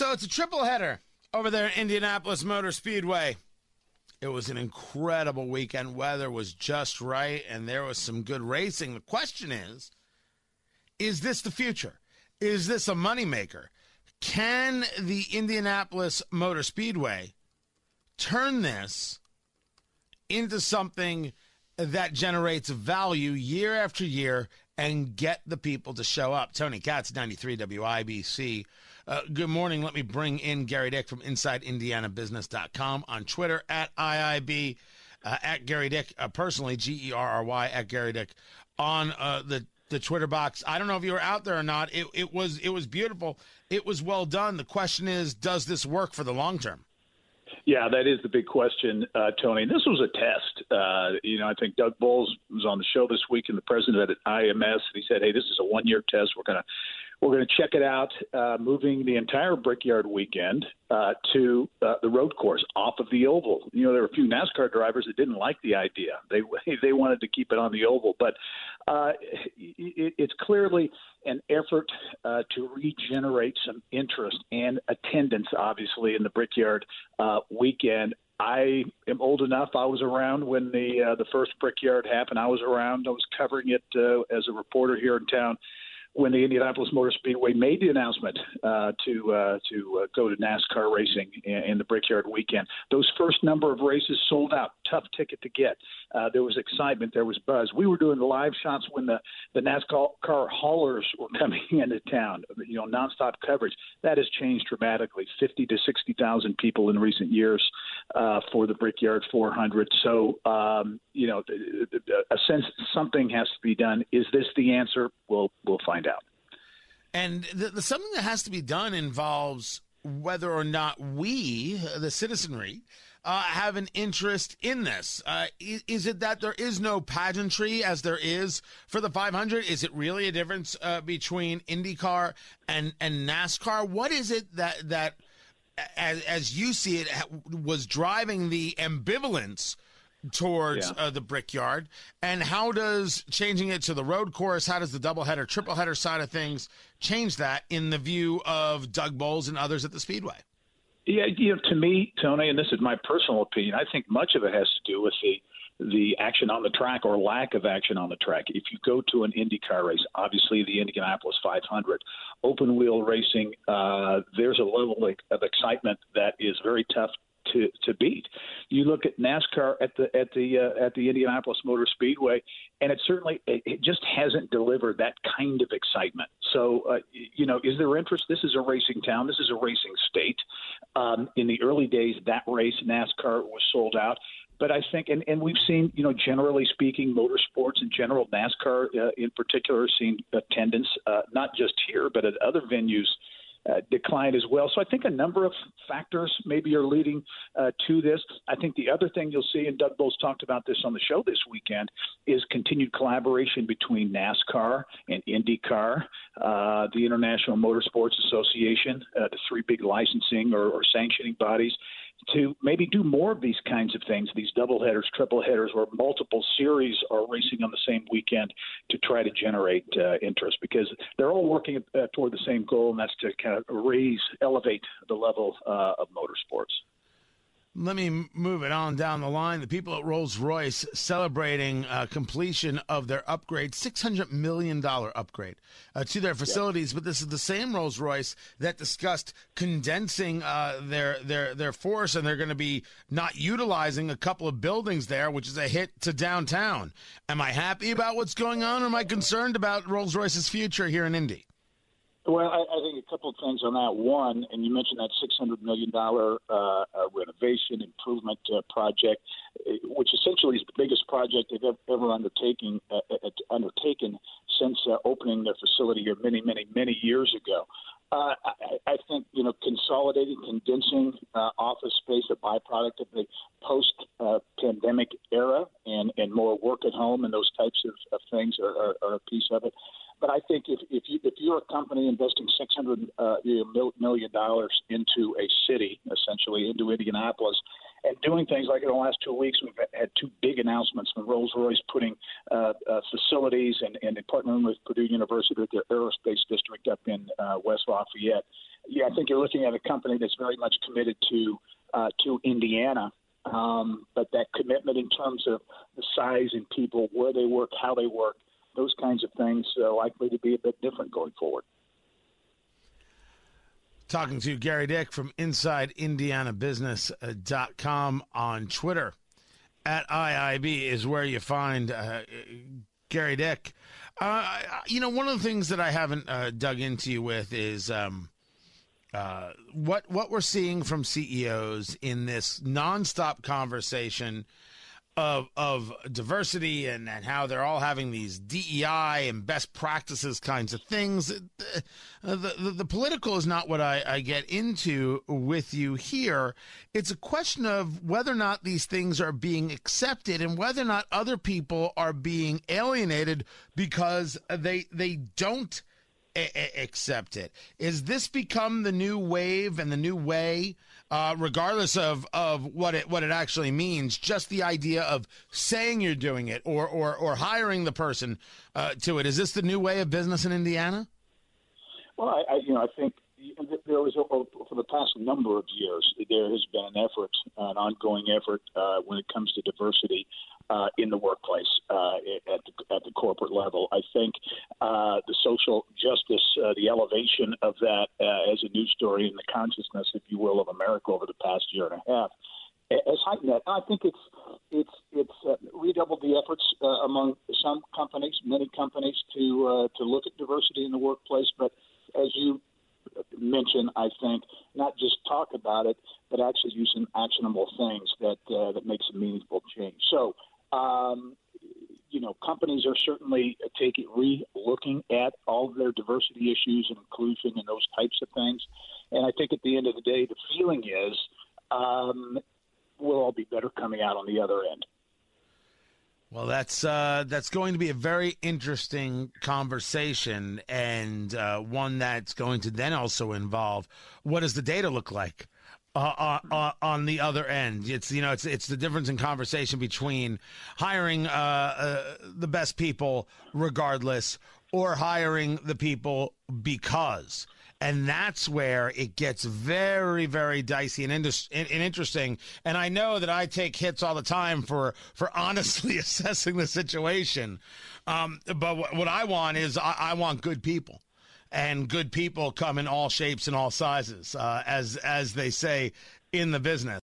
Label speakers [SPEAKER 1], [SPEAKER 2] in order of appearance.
[SPEAKER 1] So it's a triple header over there in Indianapolis Motor Speedway. It was an incredible weekend. Weather was just right, and there was some good racing. The question is is this the future? Is this a moneymaker? Can the Indianapolis Motor Speedway turn this into something that generates value year after year and get the people to show up? Tony Katz, 93 WIBC. Uh, good morning. Let me bring in Gerry Dick from InsideIndianaBusiness.com on Twitter at IIB, uh, at Gerry Dick, uh, personally, G E R R Y, at Gerry Dick on uh, the the Twitter box. I don't know if you were out there or not. It, it was it was beautiful. It was well done. The question is, does this work for the long term?
[SPEAKER 2] Yeah, that is the big question, uh, Tony. This was a test. Uh, you know, I think Doug Boles was on the show this week, and the president at IMS, and he said, "Hey, this is a one-year test. We're going to we're going to check it out, uh, moving the entire Brickyard weekend uh, to uh, the road course off of the oval. You know, there were a few NASCAR drivers that didn't like the idea. They they wanted to keep it on the oval, but uh, it, it's clearly an effort uh, to regenerate some interest and attendance, obviously, in the Brickyard uh, weekend. I am old enough. I was around when the the first Brickyard happened. I was around. I was covering it as a reporter here in town when the Indianapolis Motor Speedway made the announcement uh, to uh, to uh, go to NASCAR racing in, in, the Brickyard weekend. Those first number of races sold out, tough ticket to get. Uh, there was excitement, there was buzz. We were doing live shots when the the NASCAR haulers were coming into town. You know, nonstop coverage. That has changed dramatically. Fifty to sixty thousand people in recent years uh, for the Brickyard 400. So um, you know, a sense something has to be done. Is this the answer? We'll we'll find find out.
[SPEAKER 1] And the, the, something that has to be done involves whether or not we, the citizenry, uh, have an interest in this. Uh, is, is, it that there is no pageantry as there is for the 500? Is it really a difference uh, between IndyCar and, and NASCAR? What is it that that, as, as you see it, was driving the ambivalence? towards yeah. uh, the brickyard and how does changing it to the road course how does the double header triple header side of things change that in the view of doug boles and others at the speedway
[SPEAKER 2] yeah you know to me tony and this is my personal opinion i think much of it has to do with the the action on the track or lack of action on the track. If you go to an IndyCar race, obviously the Indianapolis 500, open wheel racing, uh, there's a level of excitement that is very tough to to beat. You look at NASCAR at the at the uh, at the Indianapolis Motor Speedway, and it certainly it, it just hasn't delivered that kind of excitement. So uh, you know, is there interest? This is a racing town. This is a racing state. Um, in the early days, that race NASCAR was sold out. But I think, and, and we've seen, you know, generally speaking, motorsports in general, NASCAR uh, in particular, seen attendance uh, not just here but at other venues uh, decline as well. So I think a number of factors maybe are leading uh, to this. I think the other thing you'll see, and Doug Boles talked about this on the show this weekend, is continued collaboration between NASCAR and IndyCar, uh, the International Motorsports Association, uh, the three big licensing or, or sanctioning bodies, to maybe do more of these kinds of things, these double headers, triple headers, where multiple series are racing on the same weekend to try to generate uh, interest because they're all working uh, toward the same goal, and that's to kind of raise, elevate the level uh, of motorsports.
[SPEAKER 1] Let me move it on down the line. The people at Rolls Royce celebrating uh, completion of their upgrade, $600 million upgrade uh, to their facilities. But this is the same Rolls Royce that discussed condensing uh, their, their, their force, and they're going to be not utilizing a couple of buildings there, which is a hit to downtown. Am I happy about what's going on, or am I concerned about Rolls Royce's future here in Indy?
[SPEAKER 2] Well, I, I think a couple of things on that. One, and you mentioned that $600 million uh, uh, renovation improvement uh, project, uh, which essentially is the biggest project they've ever, undertaken, uh, uh, undertaken since uh, opening their facility here many, many, many years ago. Uh, I, I think you know consolidating, condensing uh, office space, a byproduct of the post-pandemic uh, era, and and more work at home and those types of, of things are, are, are a piece of it. But I think if if you if you're a company investing six hundred uh, million dollars into a city, essentially into Indianapolis, and doing things like in the last two weeks, we've had two big announcements from Rolls Royce putting uh, uh, facilities and, and partnering with Purdue University at their aerospace district up in uh, West Lafayette. Yeah, I think you're looking at a company that's very much committed to uh, to Indiana. Um, but that commitment in terms of the size and people, where they work, how they work, those kinds of things are likely to be a bit different going forward.
[SPEAKER 1] Talking to Gerry Dick from InsideIndianaBusiness.com on Twitter. At IIB is where you find uh, Gerry Dick. Uh, you know, one of the things that I haven't uh, dug into you with is um, uh, what what we're seeing from CEOs in this nonstop conversation of of diversity and, and how they're all having these DEI and best practices kinds of things. Uh, the, the, the political is not what I, I get into with you here. It's a question of whether or not these things are being accepted and whether or not other people are being alienated because they they don't a- accept it. Is this become the new wave and the new way? Uh, regardless of, of what it what it actually means. Just the idea of saying you're doing it or or, or hiring the person uh, to it. Is this the new way of business in Indiana?
[SPEAKER 2] Well, I, I you know I think there was a, for the past number of years there has been an effort, an ongoing effort uh, when it comes to diversity uh, in the workplace uh, at, the, at the corporate level. I think uh, the social justice, uh, the elevation of that uh, as a news story in the consciousness, if you will, of America over the past year and a half has heightened that. I think it's it's it's uh, redoubled the efforts uh, among some companies, many companies, to uh, to look at diversity in the workplace. But as you mentioned, I think not just talk about it, but actually do some actionable things that uh, that makes a meaningful change. So um, you know, companies are certainly taking re-looking at all of their diversity issues and inclusion and those types of things. And I think at the end of the day, the feeling is um, we'll all be better coming out on the other end.
[SPEAKER 1] Well, that's uh, that's going to be a very interesting conversation, and uh, one that's going to then also involve what does the data look like uh, uh, uh, on the other end. It's you know it's it's the difference in conversation between hiring uh, the best people regardless or hiring the people because. And that's where it gets very, very dicey and, and, interesting. And I know that I take hits all the time for for honestly assessing the situation. Um, but what, what I want is I, I want good people and good people come in all shapes and all sizes, uh, as as they say in the business.